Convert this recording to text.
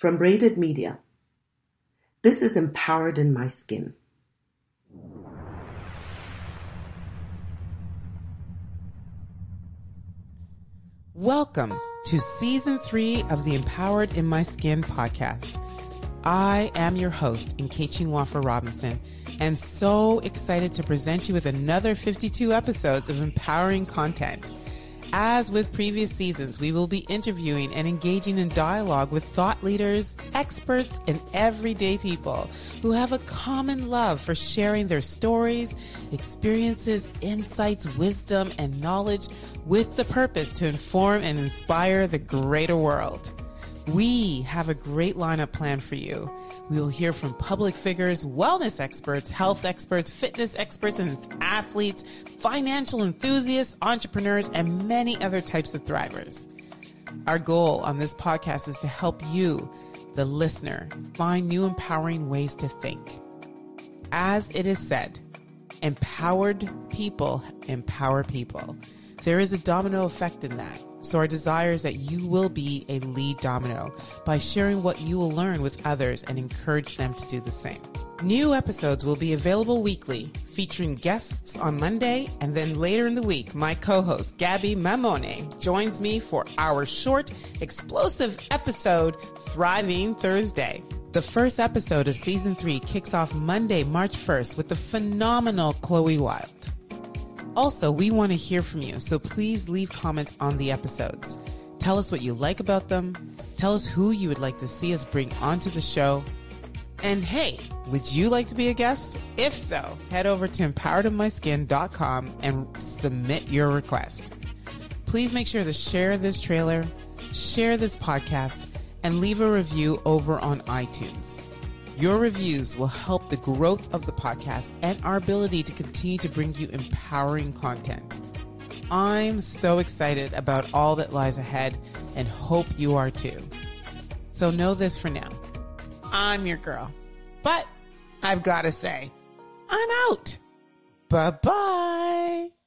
from Braided Media. This is Empowered in My Skin. Welcome to season three of the Empowered in My Skin podcast. I am your host, Nkechi Nwafor Robinson, and so excited to present you with another 52 episodes of empowering content. As with previous seasons, we will be interviewing and engaging in dialogue with thought leaders, experts, and everyday people who have a common love for sharing their stories, experiences, insights, wisdom, and knowledge with the purpose to inform and inspire the greater world. We have a great lineup planned for you. We will hear from public figures, wellness experts, health experts, fitness experts, and athletes, financial enthusiasts, entrepreneurs, and many other types of thrivers. Our goal on this podcast is to help you, the listener, find new empowering ways to think. As it is said, empowered people empower people. There is a domino effect in that. So our desire is that you will be a lead domino by sharing what you will learn with others and encourage them to do the same. New episodes will be available weekly, featuring guests on Monday, and then later in the week, my co-host Gabby Mamone joins me for our short, explosive episode, Thriving Thursday. The first episode of season three kicks off Monday, March 1st with the phenomenal Chloe Wild. Also, we want to hear from you, so please leave comments on the episodes. Tell us what you like about them. Tell us who you would like to see us bring onto the show. And hey, would you like to be a guest? If so, head over to empoweredinmyskin.com and submit your request. Please make sure to share this trailer, share this podcast, and leave a review over on iTunes. Your reviews will help the growth of the podcast and our ability to continue to bring you empowering content. I'm so excited about all that lies ahead and hope you are too. So know this for now. I'm your girl. But I've got to say, I'm out. Bye bye.